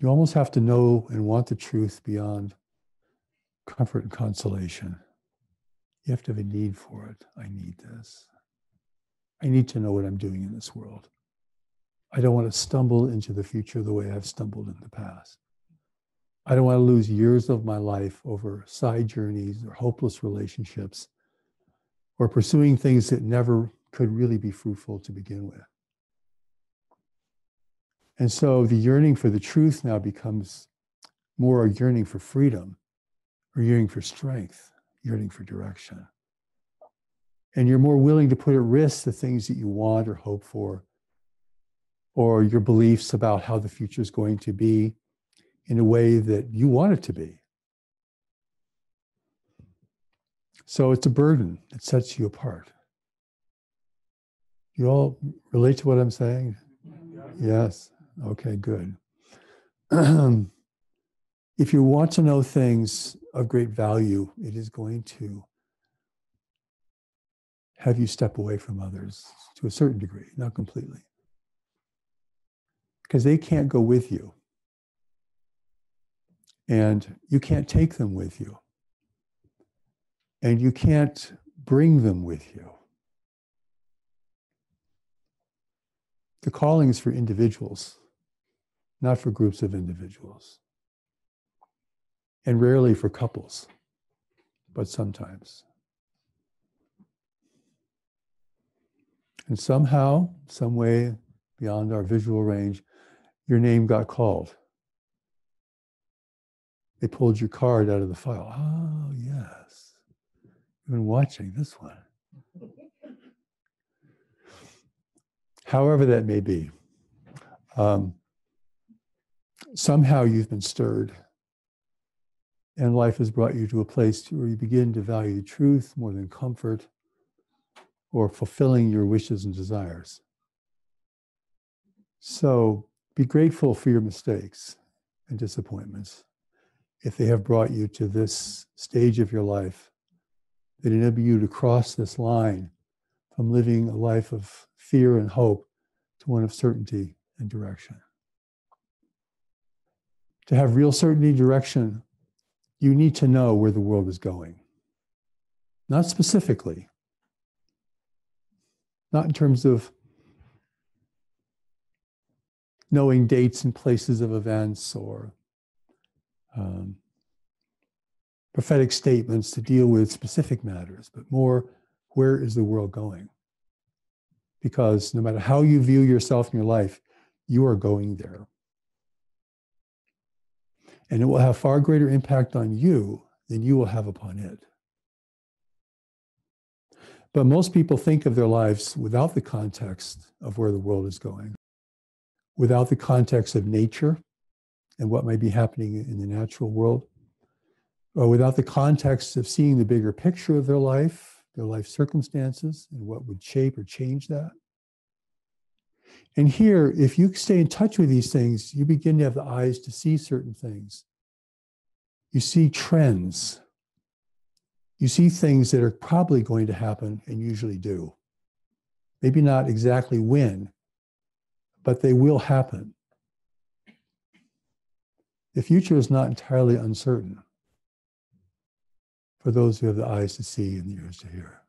You almost have to know and want the truth beyond comfort and consolation. You have to have a need for it. I need this. I need to know what I'm doing in this world. I don't want to stumble into the future the way I've stumbled in the past. I don't want to lose years of my life over side journeys or hopeless relationships or pursuing things that never could really be fruitful to begin with. And so the yearning for the truth now becomes more a yearning for freedom or yearning for strength, yearning for direction. And you're more willing to put at risk the things that you want or hope for, or your beliefs about how the future is going to be in a way that you want it to be. So it's a burden that sets you apart. You all relate to what I'm saying? Yes. Okay, good. if you want to know things of great value, it is going to have you step away from others to a certain degree, not completely. Because they can't go with you. And you can't take them with you. And you can't bring them with you. The calling is for individuals, not for groups of individuals. And rarely for couples, but sometimes. And somehow, some way beyond our visual range, your name got called. They pulled your card out of the file. Oh, yes. You've been watching this one. however that may be. Um, somehow you've been stirred, and life has brought you to a place where you begin to value truth more than comfort or fulfilling your wishes and desires. So be grateful for your mistakes and disappointments if they have brought you to this stage of your life that enable you to cross this line from living a life of fear and hope to one of certainty and direction. To have real certainty direction, you need to know where the world is going. Not specifically, not in terms of knowing dates and places of events or um, prophetic statements to deal with specific matters, but more where is the world going? Because no matter how you view yourself in your life, you are going there. And it will have far greater impact on you than you will have upon it. But most people think of their lives without the context of where the world is going, without the context of nature and what might be happening in the natural world, or without the context of seeing the bigger picture of their life, their life circumstances, and what would shape or change that. And here, if you stay in touch with these things, you begin to have the eyes to see certain things. You see trends. You see things that are probably going to happen and usually do. Maybe not exactly when, but they will happen. The future is not entirely uncertain for those who have the eyes to see and the ears to hear.